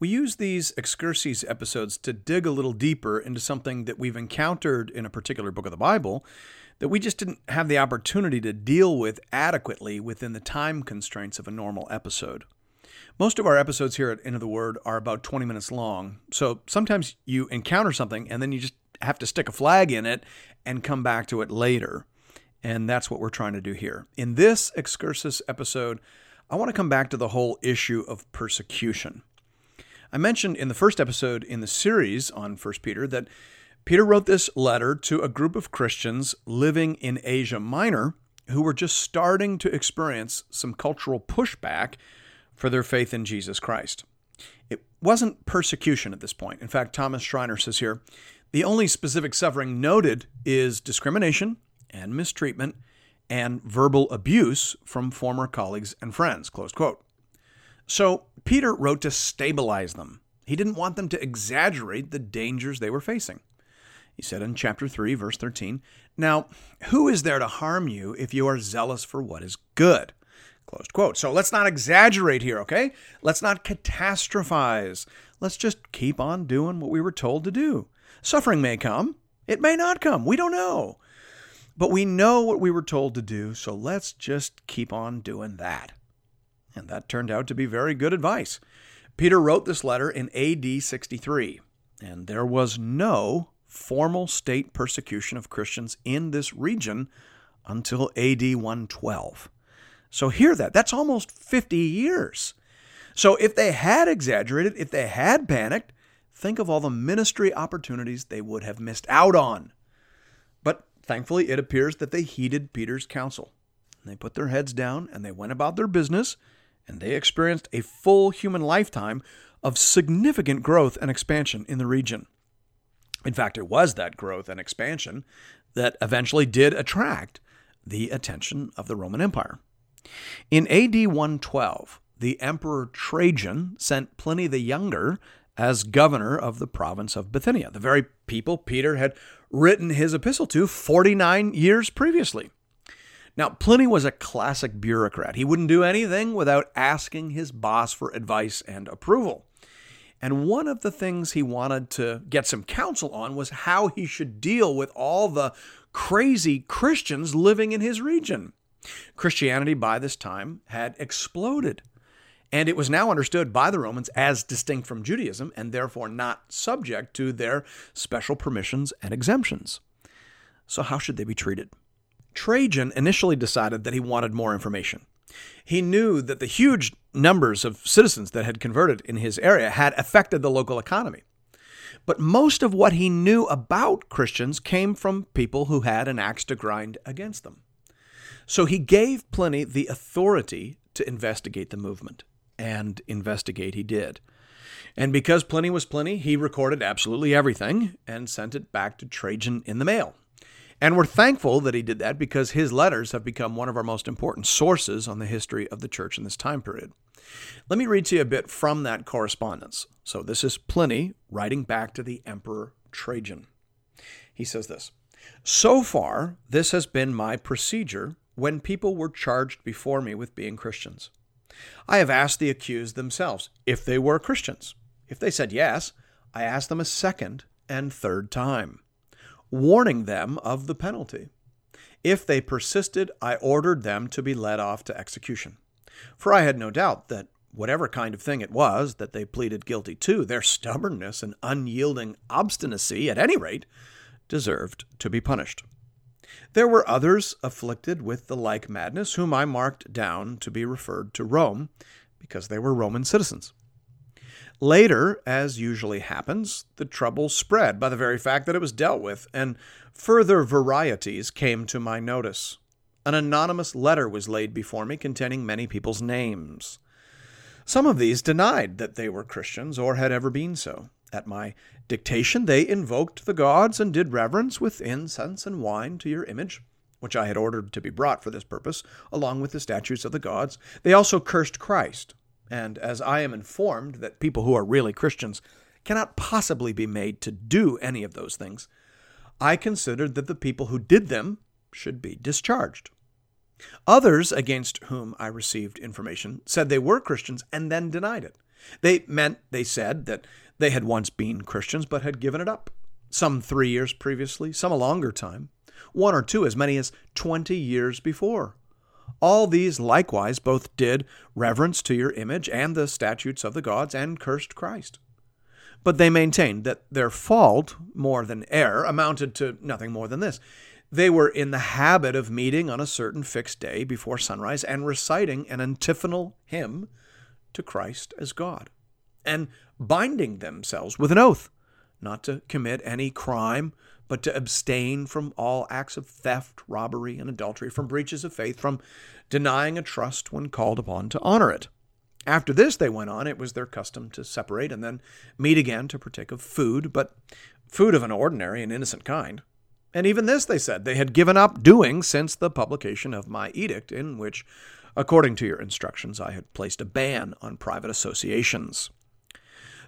We use these excursus episodes to dig a little deeper into something that we've encountered in a particular book of the Bible that we just didn't have the opportunity to deal with adequately within the time constraints of a normal episode. Most of our episodes here at Into the Word are about 20 minutes long, so sometimes you encounter something and then you just have to stick a flag in it and come back to it later. And that's what we're trying to do here. In this excursus episode, I want to come back to the whole issue of persecution. I mentioned in the first episode in the series on 1 Peter that Peter wrote this letter to a group of Christians living in Asia Minor who were just starting to experience some cultural pushback for their faith in Jesus Christ. It wasn't persecution at this point. In fact, Thomas Schreiner says here the only specific suffering noted is discrimination and mistreatment and verbal abuse from former colleagues and friends. Close quote. So Peter wrote to stabilize them. He didn't want them to exaggerate the dangers they were facing. He said in chapter 3, verse 13, Now, who is there to harm you if you are zealous for what is good? Closed quote. So let's not exaggerate here, okay? Let's not catastrophize. Let's just keep on doing what we were told to do. Suffering may come, it may not come. We don't know. But we know what we were told to do, so let's just keep on doing that. And that turned out to be very good advice. Peter wrote this letter in AD 63, and there was no formal state persecution of Christians in this region until AD 112. So hear that. That's almost 50 years. So if they had exaggerated, if they had panicked, think of all the ministry opportunities they would have missed out on. But thankfully, it appears that they heeded Peter's counsel. They put their heads down and they went about their business and they experienced a full human lifetime of significant growth and expansion in the region. In fact, it was that growth and expansion that eventually did attract the attention of the Roman Empire. In AD 112, the Emperor Trajan sent Pliny the Younger as governor of the province of Bithynia, the very people Peter had written his epistle to 49 years previously. Now, Pliny was a classic bureaucrat. He wouldn't do anything without asking his boss for advice and approval. And one of the things he wanted to get some counsel on was how he should deal with all the crazy Christians living in his region. Christianity by this time had exploded, and it was now understood by the Romans as distinct from Judaism and therefore not subject to their special permissions and exemptions. So, how should they be treated? Trajan initially decided that he wanted more information. He knew that the huge numbers of citizens that had converted in his area had affected the local economy. But most of what he knew about Christians came from people who had an axe to grind against them. So he gave Pliny the authority to investigate the movement, and investigate he did. And because Pliny was Pliny, he recorded absolutely everything and sent it back to Trajan in the mail. And we're thankful that he did that because his letters have become one of our most important sources on the history of the church in this time period. Let me read to you a bit from that correspondence. So, this is Pliny writing back to the Emperor Trajan. He says this So far, this has been my procedure when people were charged before me with being Christians. I have asked the accused themselves if they were Christians. If they said yes, I asked them a second and third time warning them of the penalty. If they persisted, I ordered them to be led off to execution. For I had no doubt that whatever kind of thing it was that they pleaded guilty to, their stubbornness and unyielding obstinacy, at any rate, deserved to be punished. There were others afflicted with the like madness, whom I marked down to be referred to Rome, because they were Roman citizens. Later, as usually happens, the trouble spread by the very fact that it was dealt with, and further varieties came to my notice. An anonymous letter was laid before me containing many people's names. Some of these denied that they were Christians or had ever been so, At my dictation, they invoked the gods and did reverence with incense and wine to your image, which I had ordered to be brought for this purpose, along with the statues of the gods. They also cursed Christ. And as I am informed that people who are really Christians cannot possibly be made to do any of those things, I considered that the people who did them should be discharged. Others against whom I received information said they were Christians and then denied it. They meant, they said, that they had once been Christians but had given it up. Some three years previously, some a longer time, one or two as many as 20 years before. All these likewise both did reverence to your image and the statutes of the gods and cursed Christ. But they maintained that their fault, more than error, amounted to nothing more than this. They were in the habit of meeting on a certain fixed day before sunrise and reciting an antiphonal hymn to Christ as God, and binding themselves with an oath not to commit any crime, but to abstain from all acts of theft, robbery, and adultery, from breaches of faith, from denying a trust when called upon to honor it. After this, they went on, it was their custom to separate and then meet again to partake of food, but food of an ordinary and innocent kind. And even this, they said, they had given up doing since the publication of my edict, in which, according to your instructions, I had placed a ban on private associations.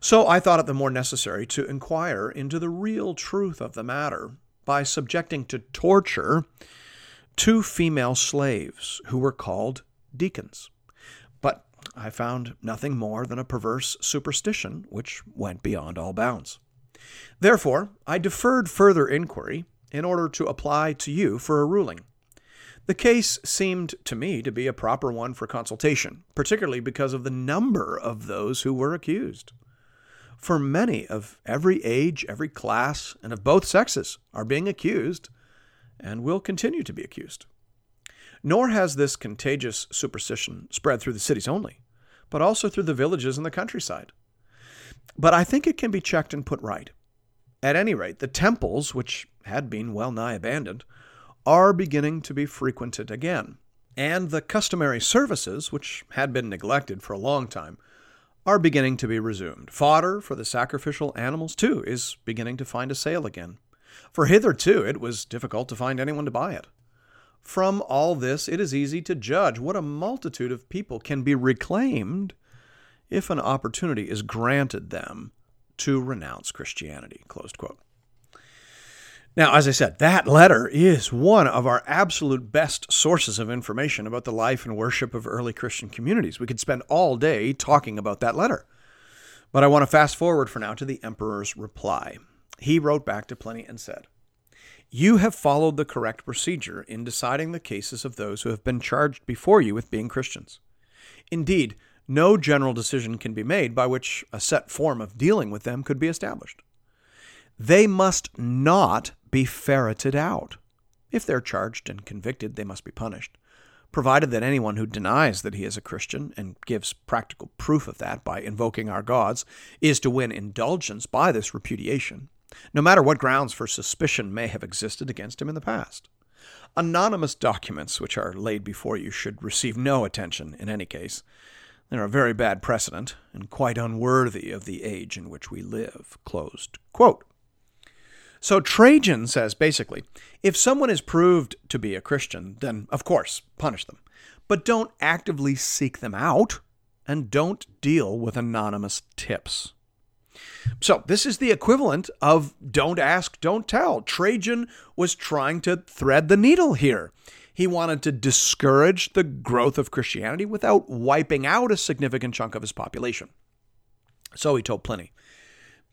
So I thought it the more necessary to inquire into the real truth of the matter by subjecting to torture two female slaves who were called deacons. But I found nothing more than a perverse superstition which went beyond all bounds. Therefore, I deferred further inquiry in order to apply to you for a ruling. The case seemed to me to be a proper one for consultation, particularly because of the number of those who were accused. For many of every age, every class, and of both sexes are being accused and will continue to be accused. Nor has this contagious superstition spread through the cities only, but also through the villages and the countryside. But I think it can be checked and put right. At any rate, the temples, which had been well nigh abandoned, are beginning to be frequented again, and the customary services, which had been neglected for a long time, are beginning to be resumed. Fodder for the sacrificial animals, too, is beginning to find a sale again, for hitherto it was difficult to find anyone to buy it. From all this, it is easy to judge what a multitude of people can be reclaimed if an opportunity is granted them to renounce Christianity. Now, as I said, that letter is one of our absolute best sources of information about the life and worship of early Christian communities. We could spend all day talking about that letter. But I want to fast forward for now to the emperor's reply. He wrote back to Pliny and said, You have followed the correct procedure in deciding the cases of those who have been charged before you with being Christians. Indeed, no general decision can be made by which a set form of dealing with them could be established. They must not be ferreted out. If they're charged and convicted, they must be punished, provided that anyone who denies that he is a Christian and gives practical proof of that by invoking our gods is to win indulgence by this repudiation, no matter what grounds for suspicion may have existed against him in the past. Anonymous documents which are laid before you should receive no attention in any case. They're a very bad precedent and quite unworthy of the age in which we live. Closed quote. So Trajan says basically, if someone is proved to be a Christian, then of course, punish them. But don't actively seek them out and don't deal with anonymous tips. So, this is the equivalent of don't ask, don't tell. Trajan was trying to thread the needle here. He wanted to discourage the growth of Christianity without wiping out a significant chunk of his population. So he told Pliny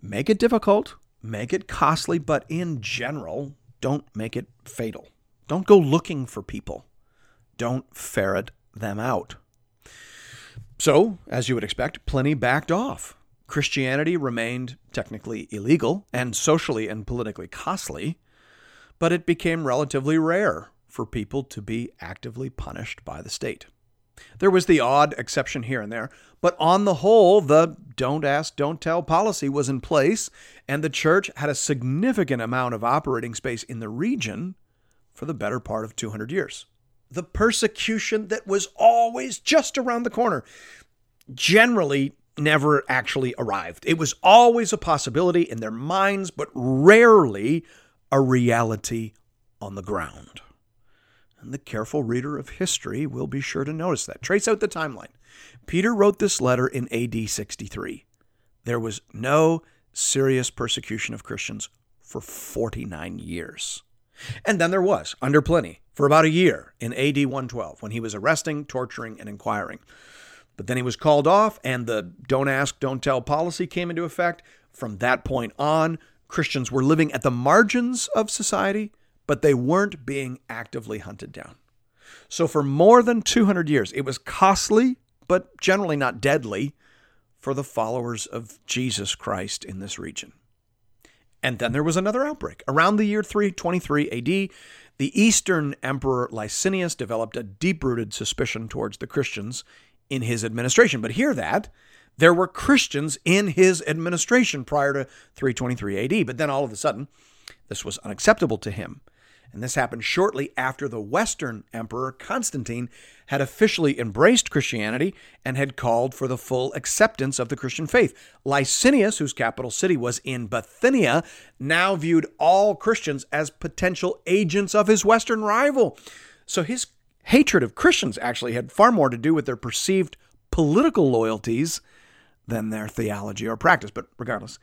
make it difficult, make it costly, but in general, don't make it fatal. Don't go looking for people, don't ferret them out. So, as you would expect, Pliny backed off. Christianity remained technically illegal and socially and politically costly, but it became relatively rare for people to be actively punished by the state. There was the odd exception here and there, but on the whole, the don't ask, don't tell policy was in place, and the church had a significant amount of operating space in the region for the better part of 200 years. The persecution that was always just around the corner generally never actually arrived. It was always a possibility in their minds, but rarely a reality on the ground. And the careful reader of history will be sure to notice that. Trace out the timeline. Peter wrote this letter in AD 63. There was no serious persecution of Christians for 49 years. And then there was, under Pliny, for about a year in AD 112, when he was arresting, torturing, and inquiring. But then he was called off, and the don't ask, don't tell policy came into effect. From that point on, Christians were living at the margins of society, but they weren't being actively hunted down. So, for more than 200 years, it was costly, but generally not deadly, for the followers of Jesus Christ in this region. And then there was another outbreak. Around the year 323 AD, the Eastern Emperor Licinius developed a deep rooted suspicion towards the Christians in his administration. But hear that there were Christians in his administration prior to 323 AD. But then all of a sudden, this was unacceptable to him. And this happened shortly after the Western Emperor Constantine had officially embraced Christianity and had called for the full acceptance of the Christian faith. Licinius, whose capital city was in Bithynia, now viewed all Christians as potential agents of his Western rival. So his hatred of Christians actually had far more to do with their perceived political loyalties than their theology or practice. But regardless,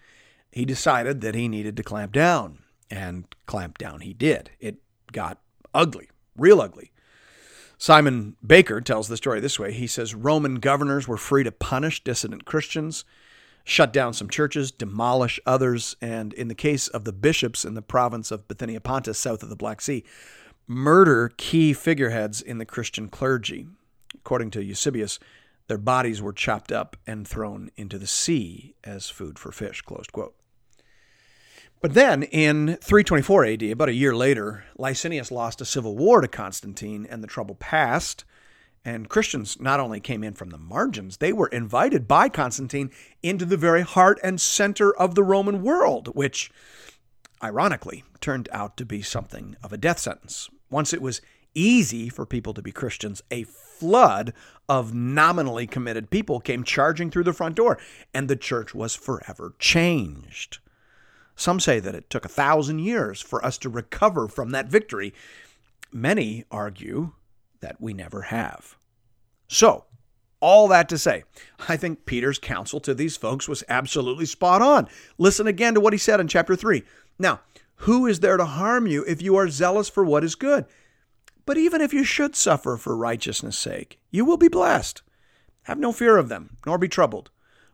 he decided that he needed to clamp down and clamp down he did. It got ugly, real ugly. Simon Baker tells the story this way. He says Roman governors were free to punish dissident Christians, shut down some churches, demolish others, and in the case of the bishops in the province of Bithynia Pontus, south of the Black Sea, murder key figureheads in the Christian clergy. According to Eusebius, their bodies were chopped up and thrown into the sea as food for fish. Closed quote. But then in 324 AD, about a year later, Licinius lost a civil war to Constantine and the trouble passed. And Christians not only came in from the margins, they were invited by Constantine into the very heart and center of the Roman world, which ironically turned out to be something of a death sentence. Once it was easy for people to be Christians, a flood of nominally committed people came charging through the front door, and the church was forever changed. Some say that it took a thousand years for us to recover from that victory. Many argue that we never have. So, all that to say, I think Peter's counsel to these folks was absolutely spot on. Listen again to what he said in chapter 3. Now, who is there to harm you if you are zealous for what is good? But even if you should suffer for righteousness' sake, you will be blessed. Have no fear of them, nor be troubled.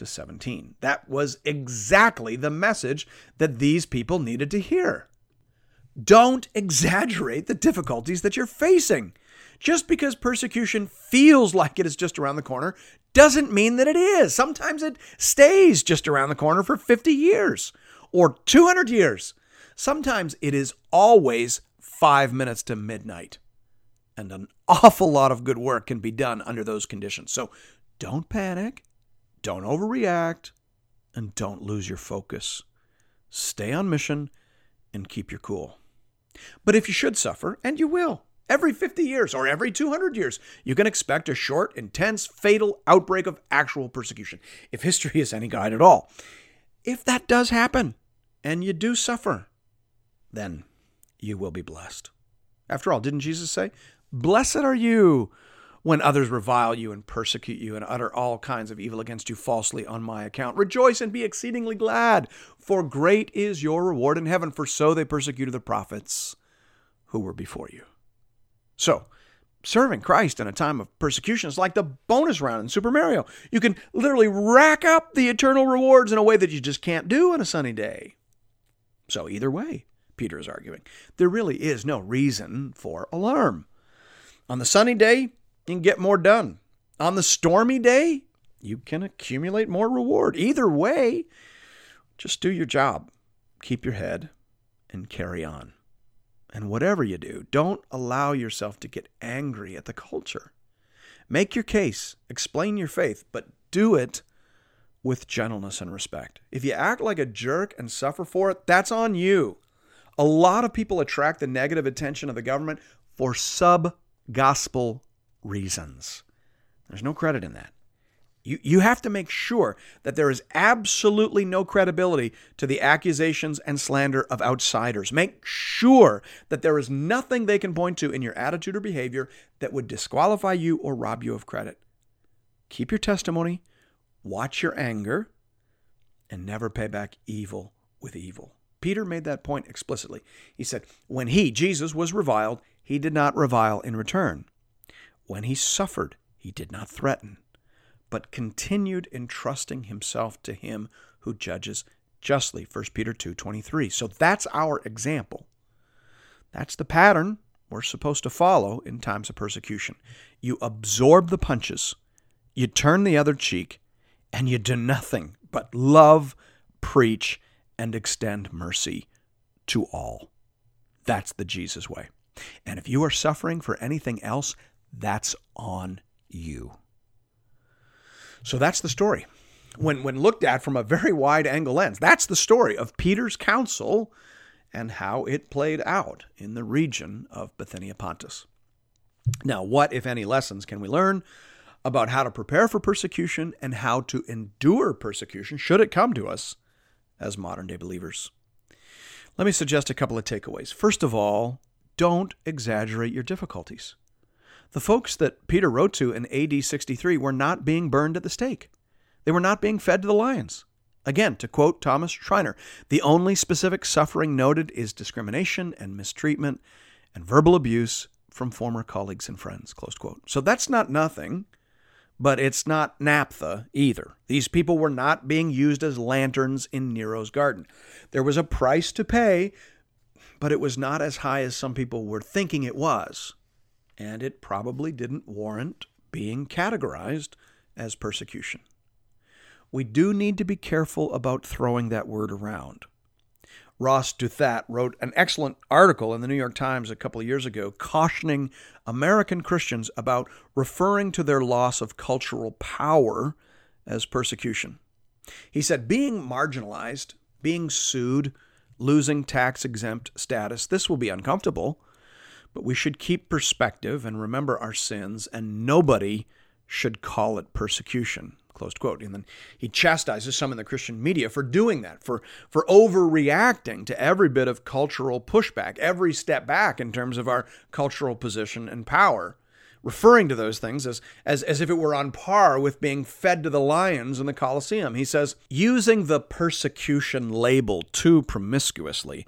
to 17. That was exactly the message that these people needed to hear. Don't exaggerate the difficulties that you're facing. Just because persecution feels like it is just around the corner doesn't mean that it is. Sometimes it stays just around the corner for 50 years or 200 years. Sometimes it is always five minutes to midnight. And an awful lot of good work can be done under those conditions. So don't panic. Don't overreact and don't lose your focus. Stay on mission and keep your cool. But if you should suffer, and you will, every 50 years or every 200 years, you can expect a short, intense, fatal outbreak of actual persecution, if history is any guide at all. If that does happen, and you do suffer, then you will be blessed. After all, didn't Jesus say, Blessed are you when others revile you and persecute you and utter all kinds of evil against you falsely on my account. Rejoice and be exceedingly glad, for great is your reward in heaven, for so they persecuted the prophets who were before you. So, serving Christ in a time of persecution is like the bonus round in Super Mario. You can literally rack up the eternal rewards in a way that you just can't do on a sunny day. So, either way, Peter is arguing, there really is no reason for alarm. On the sunny day, you can get more done. On the stormy day, you can accumulate more reward. Either way, just do your job, keep your head, and carry on. And whatever you do, don't allow yourself to get angry at the culture. Make your case, explain your faith, but do it with gentleness and respect. If you act like a jerk and suffer for it, that's on you. A lot of people attract the negative attention of the government for sub gospel reasons. There's no credit in that. You, you have to make sure that there is absolutely no credibility to the accusations and slander of outsiders. Make sure that there is nothing they can point to in your attitude or behavior that would disqualify you or rob you of credit. Keep your testimony, watch your anger, and never pay back evil with evil. Peter made that point explicitly. He said, When he, Jesus, was reviled, he did not revile in return. When he suffered, he did not threaten but continued entrusting himself to him who judges justly 1 peter 2.23 so that's our example. That's the pattern we're supposed to follow in times of persecution. You absorb the punches you turn the other cheek and you do nothing but love preach and extend mercy to all. That's the jesus way. And if you are suffering for anything else that's on you so that's the story. When, when looked at from a very wide angle lens, that's the story of Peter's counsel and how it played out in the region of Bithynia Pontus. Now, what, if any, lessons can we learn about how to prepare for persecution and how to endure persecution should it come to us as modern day believers? Let me suggest a couple of takeaways. First of all, don't exaggerate your difficulties. The folks that Peter wrote to in AD 63 were not being burned at the stake. They were not being fed to the lions. Again, to quote Thomas Schreiner, the only specific suffering noted is discrimination and mistreatment and verbal abuse from former colleagues and friends. Close quote. So that's not nothing, but it's not naphtha either. These people were not being used as lanterns in Nero's garden. There was a price to pay, but it was not as high as some people were thinking it was and it probably didn't warrant being categorized as persecution. We do need to be careful about throwing that word around. Ross Douthat wrote an excellent article in the New York Times a couple of years ago cautioning American Christians about referring to their loss of cultural power as persecution. He said, being marginalized, being sued, losing tax exempt status, this will be uncomfortable, but we should keep perspective and remember our sins, and nobody should call it persecution. Close quote. And then he chastises some in the Christian media for doing that, for, for overreacting to every bit of cultural pushback, every step back in terms of our cultural position and power, referring to those things as, as, as if it were on par with being fed to the lions in the Colosseum. He says, using the persecution label too promiscuously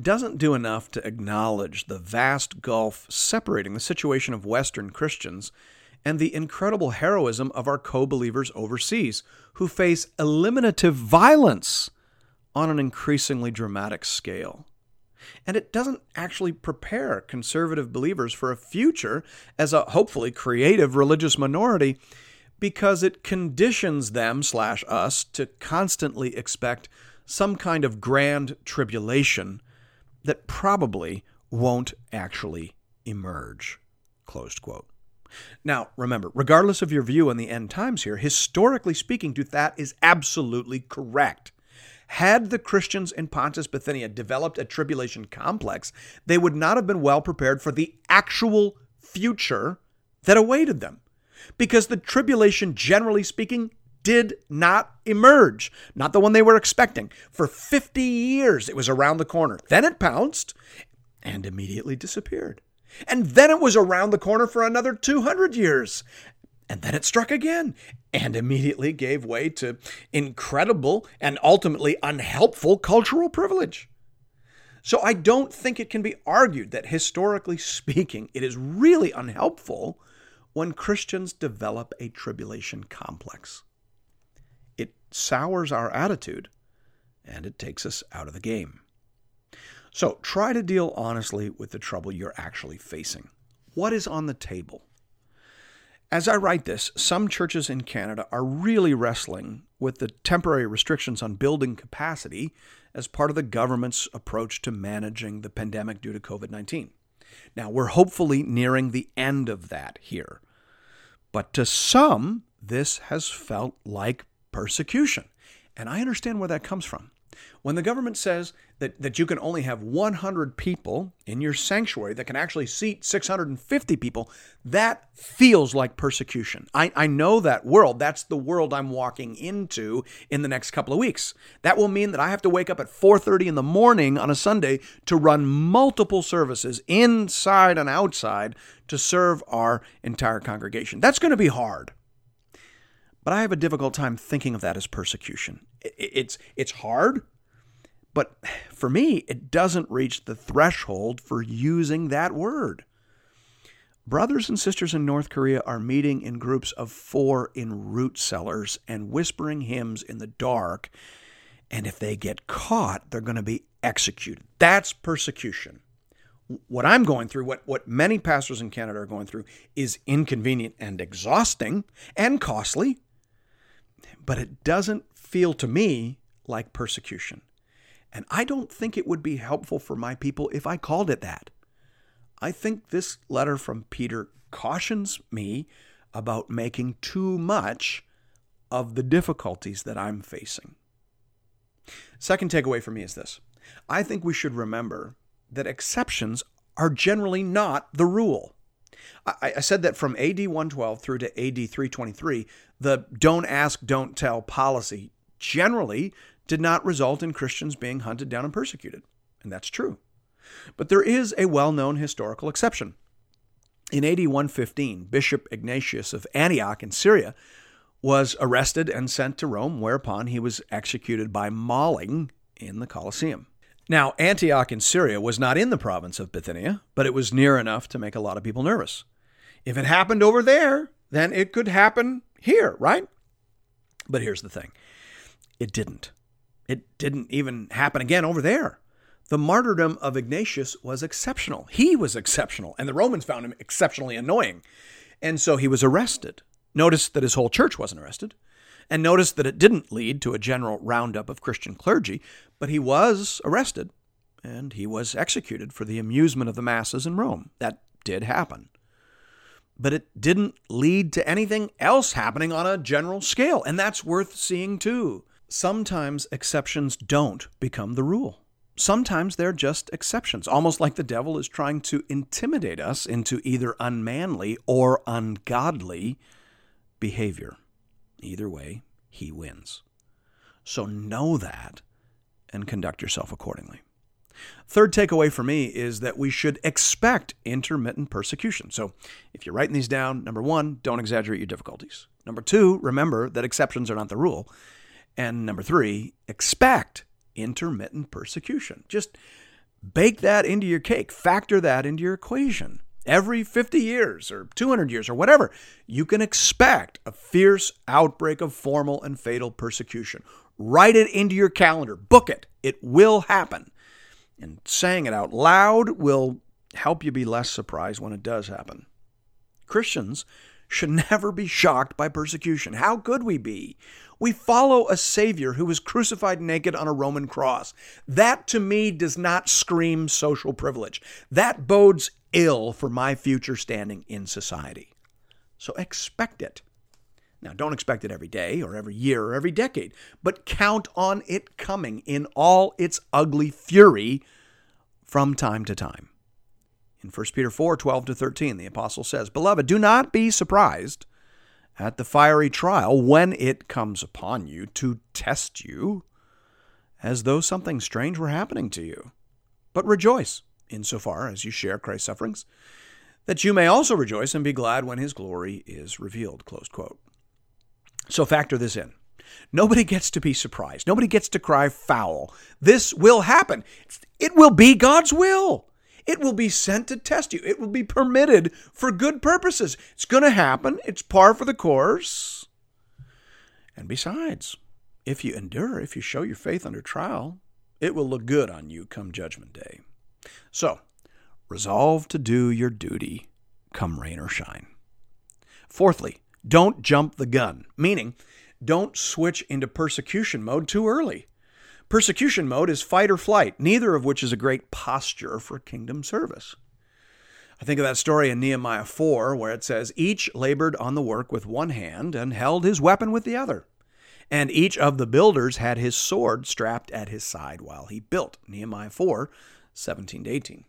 doesn't do enough to acknowledge the vast gulf separating the situation of Western Christians and the incredible heroism of our co believers overseas, who face eliminative violence on an increasingly dramatic scale. And it doesn't actually prepare conservative believers for a future as a hopefully creative religious minority because it conditions them slash us to constantly expect some kind of grand tribulation that probably won't actually emerge. Closed quote. Now, remember, regardless of your view on the end times here, historically speaking, to that is absolutely correct. Had the Christians in Pontus Bithynia developed a tribulation complex, they would not have been well prepared for the actual future that awaited them. Because the tribulation, generally speaking, did not emerge, not the one they were expecting. For 50 years, it was around the corner. Then it pounced and immediately disappeared. And then it was around the corner for another 200 years. And then it struck again and immediately gave way to incredible and ultimately unhelpful cultural privilege. So I don't think it can be argued that historically speaking, it is really unhelpful when Christians develop a tribulation complex sours our attitude and it takes us out of the game. So try to deal honestly with the trouble you're actually facing. What is on the table? As I write this, some churches in Canada are really wrestling with the temporary restrictions on building capacity as part of the government's approach to managing the pandemic due to COVID 19. Now, we're hopefully nearing the end of that here. But to some, this has felt like persecution. And I understand where that comes from. When the government says that, that you can only have 100 people in your sanctuary that can actually seat 650 people, that feels like persecution. I, I know that world. That's the world I'm walking into in the next couple of weeks. That will mean that I have to wake up at 4:30 in the morning on a Sunday to run multiple services inside and outside to serve our entire congregation. That's going to be hard. But I have a difficult time thinking of that as persecution. It's it's hard, but for me, it doesn't reach the threshold for using that word. Brothers and sisters in North Korea are meeting in groups of four in root cellars and whispering hymns in the dark. And if they get caught, they're going to be executed. That's persecution. What I'm going through, what, what many pastors in Canada are going through, is inconvenient and exhausting and costly, but it doesn't feel to me like persecution. And I don't think it would be helpful for my people if I called it that. I think this letter from Peter cautions me about making too much of the difficulties that I'm facing. Second takeaway for me is this I think we should remember that exceptions are generally not the rule. I, I, said that from AD 112 through to AD 323, the don't ask, don't tell policy generally did not result in Christians being hunted down and persecuted. And that's true. But there is a well known historical exception. In AD 115, Bishop Ignatius of Antioch in Syria was arrested and sent to Rome, whereupon he was executed by mauling in the Colosseum. Now, Antioch in Syria was not in the province of Bithynia, but it was near enough to make a lot of people nervous. If it happened over there, then it could happen here, right? But here's the thing it didn't. It didn't even happen again over there. The martyrdom of Ignatius was exceptional. He was exceptional, and the Romans found him exceptionally annoying. And so he was arrested. Notice that his whole church wasn't arrested. And notice that it didn't lead to a general roundup of Christian clergy, but he was arrested and he was executed for the amusement of the masses in Rome. That did happen. But it didn't lead to anything else happening on a general scale, and that's worth seeing too. Sometimes exceptions don't become the rule. Sometimes they're just exceptions, almost like the devil is trying to intimidate us into either unmanly or ungodly behavior. Either way, he wins. So know that and conduct yourself accordingly. Third takeaway for me is that we should expect intermittent persecution. So if you're writing these down, number one, don't exaggerate your difficulties. Number two, remember that exceptions are not the rule. And number three, expect intermittent persecution. Just bake that into your cake, factor that into your equation. Every 50 years or 200 years or whatever, you can expect a fierce outbreak of formal and fatal persecution. Write it into your calendar, book it. It will happen. And saying it out loud will help you be less surprised when it does happen. Christians should never be shocked by persecution. How could we be? We follow a Savior who was crucified naked on a Roman cross. That to me does not scream social privilege. That bodes ill for my future standing in society. So expect it. Now, don't expect it every day or every year or every decade, but count on it coming in all its ugly fury from time to time. In 1 Peter 4 12 to 13, the apostle says, Beloved, do not be surprised at the fiery trial when it comes upon you to test you, as though something strange were happening to you. But rejoice, insofar as you share Christ's sufferings, that you may also rejoice and be glad when his glory is revealed. Close quote. So factor this in. Nobody gets to be surprised. Nobody gets to cry foul. This will happen. It will be God's will. It will be sent to test you. It will be permitted for good purposes. It's going to happen. It's par for the course. And besides, if you endure, if you show your faith under trial, it will look good on you come Judgment Day. So, resolve to do your duty come rain or shine. Fourthly, don't jump the gun, meaning don't switch into persecution mode too early. Persecution mode is fight or flight, neither of which is a great posture for kingdom service. I think of that story in Nehemiah 4 where it says, Each labored on the work with one hand and held his weapon with the other. And each of the builders had his sword strapped at his side while he built. Nehemiah 4 17 to 18.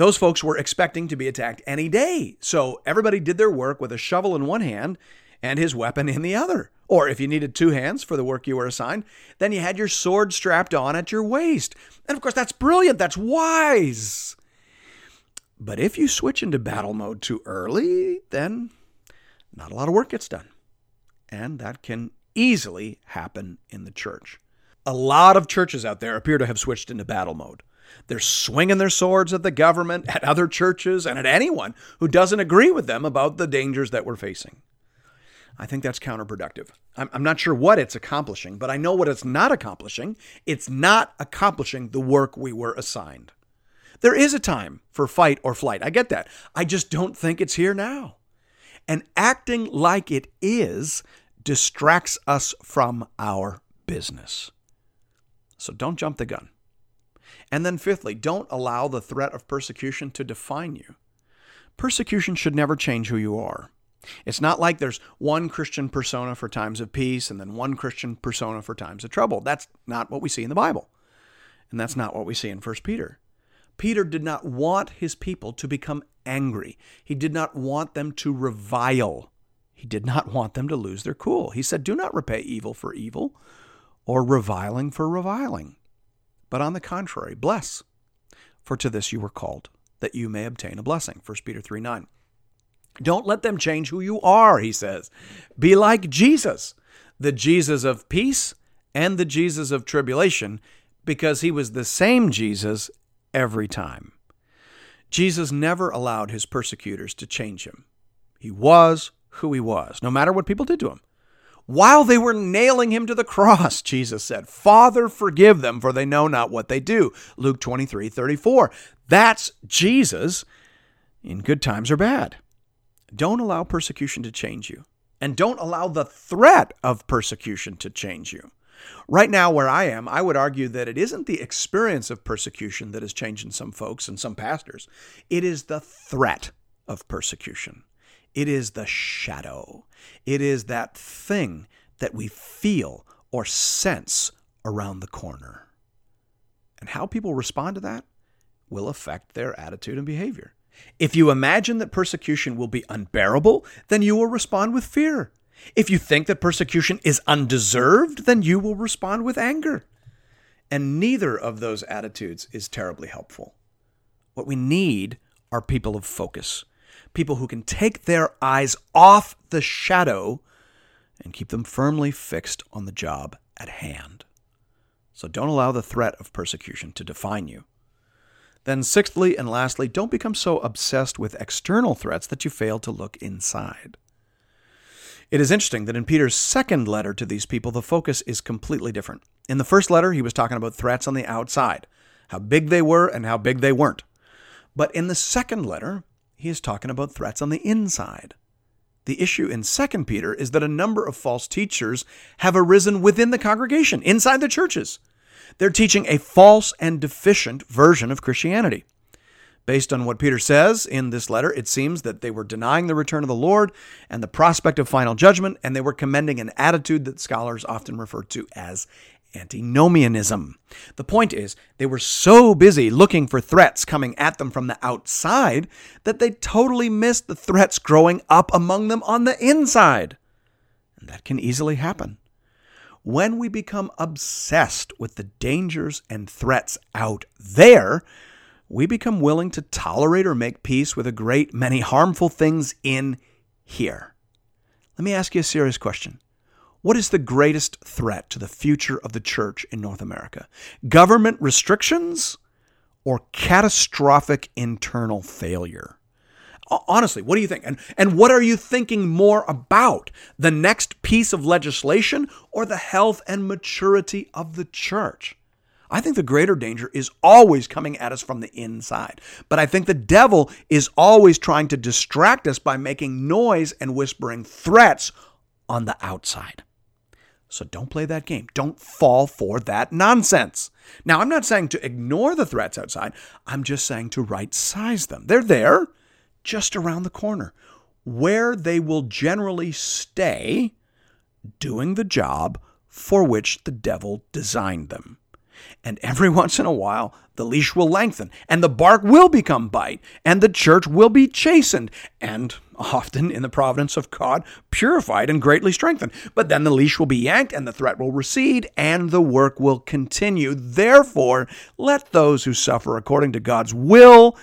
Those folks were expecting to be attacked any day. So everybody did their work with a shovel in one hand and his weapon in the other. Or if you needed two hands for the work you were assigned, then you had your sword strapped on at your waist. And of course, that's brilliant. That's wise. But if you switch into battle mode too early, then not a lot of work gets done. And that can easily happen in the church. A lot of churches out there appear to have switched into battle mode. They're swinging their swords at the government, at other churches, and at anyone who doesn't agree with them about the dangers that we're facing. I think that's counterproductive. I'm, I'm, not sure what it's accomplishing, but I know what it's not accomplishing. It's not accomplishing the work we were assigned. There is a time for fight or flight. I get that. I just don't think it's here now. And acting like it is distracts us from our business. So don't jump the gun. And then, fifthly, don't allow the threat of persecution to define you. Persecution should never change who you are. It's not like there's one Christian persona for times of peace and then one Christian persona for times of trouble. That's not what we see in the Bible. And that's not what we see in 1 Peter. Peter did not want his people to become angry. He did not want them to revile. He did not want them to lose their cool. He said, Do not repay evil for evil or reviling for reviling, but on the contrary, bless. For to this you were called, that you may obtain a blessing. 1 Peter 3 9. Don't let them change who you are, he says. Be like Jesus, the Jesus of peace and the Jesus of tribulation, because he was the same Jesus every time. Jesus never allowed his persecutors to change him. He was who he was, no matter what people did to him. While they were nailing him to the cross, Jesus said, Father, forgive them, for they know not what they do. Luke 23 34. That's Jesus in good times or bad. Don't allow persecution to change you, and don't allow the threat of persecution to change you. Right now, where I am, I would argue that it isn't the experience of persecution that is changing some folks and some pastors, it is the threat of persecution. It is the shadow. It is that thing that we feel or sense around the corner. And how people respond to that will affect their attitude and behavior. If you imagine that persecution will be unbearable, then you will respond with fear. If you think that persecution is undeserved, then you will respond with anger. And neither of those attitudes is terribly helpful. What we need are people of focus, people who can take their eyes off the shadow and keep them firmly fixed on the job at hand. So don't allow the threat of persecution to define you. Then, sixthly and lastly, don't become so obsessed with external threats that you fail to look inside. It is interesting that in Peter's second letter to these people, the focus is completely different. In the first letter, he was talking about threats on the outside, how big they were and how big they weren't. But in the second letter, he is talking about threats on the inside. The issue in 2 Peter is that a number of false teachers have arisen within the congregation, inside the churches. They're teaching a false and deficient version of Christianity. Based on what Peter says in this letter, it seems that they were denying the return of the Lord and the prospect of final judgment, and they were commending an attitude that scholars often refer to as antinomianism. The point is, they were so busy looking for threats coming at them from the outside that they totally missed the threats growing up among them on the inside. And that can easily happen. When we become obsessed with the dangers and threats out there, we become willing to tolerate or make peace with a great many harmful things in here. Let me ask you a serious question. What is the greatest threat to the future of the church in North America? Government restrictions or catastrophic internal failure? Honestly, what do you think? And, and what are you thinking more about? The next piece of legislation or the health and maturity of the church? I think the greater danger is always coming at us from the inside. But I think the devil is always trying to distract us by making noise and whispering threats on the outside. So don't play that game. Don't fall for that nonsense. Now, I'm not saying to ignore the threats outside, I'm just saying to right size them. They're there, just around the corner, where they will generally stay doing the job for which the devil designed them. And every once in a while, the leash will lengthen, and the bark will become bite, and the church will be chastened, and often in the providence of God, purified and greatly strengthened. But then the leash will be yanked, and the threat will recede, and the work will continue. Therefore, let those who suffer according to God's will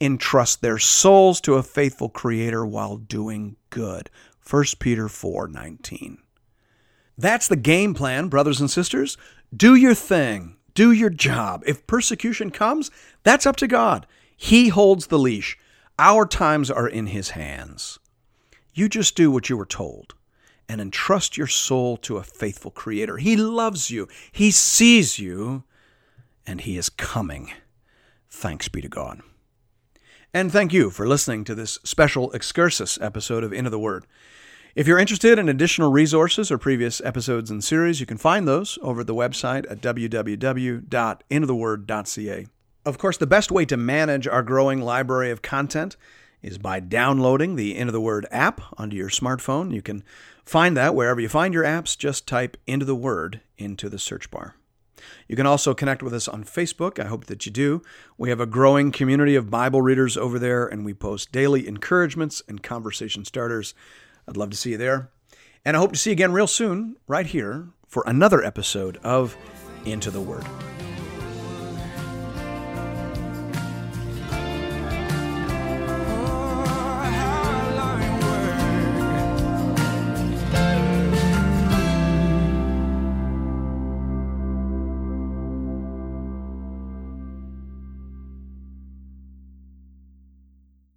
entrust their souls to a faithful Creator while doing good. 1 Peter 4 19. That's the game plan, brothers and sisters. Do your thing, do your job. If persecution comes, that's up to God. He holds the leash. Our times are in His hands. You just do what you were told and entrust your soul to a faithful Creator. He loves you, He sees you, and He is coming. Thanks be to God. And thank you for listening to this special excursus episode of Into the Word. If you're interested in additional resources or previous episodes and series, you can find those over at the website at www.intotheword.ca. Of course, the best way to manage our growing library of content is by downloading the Into the Word app onto your smartphone. You can find that wherever you find your apps, just type Into the Word into the search bar. You can also connect with us on Facebook. I hope that you do. We have a growing community of Bible readers over there, and we post daily encouragements and conversation starters. I'd love to see you there. And I hope to see you again real soon, right here, for another episode of Into the Word.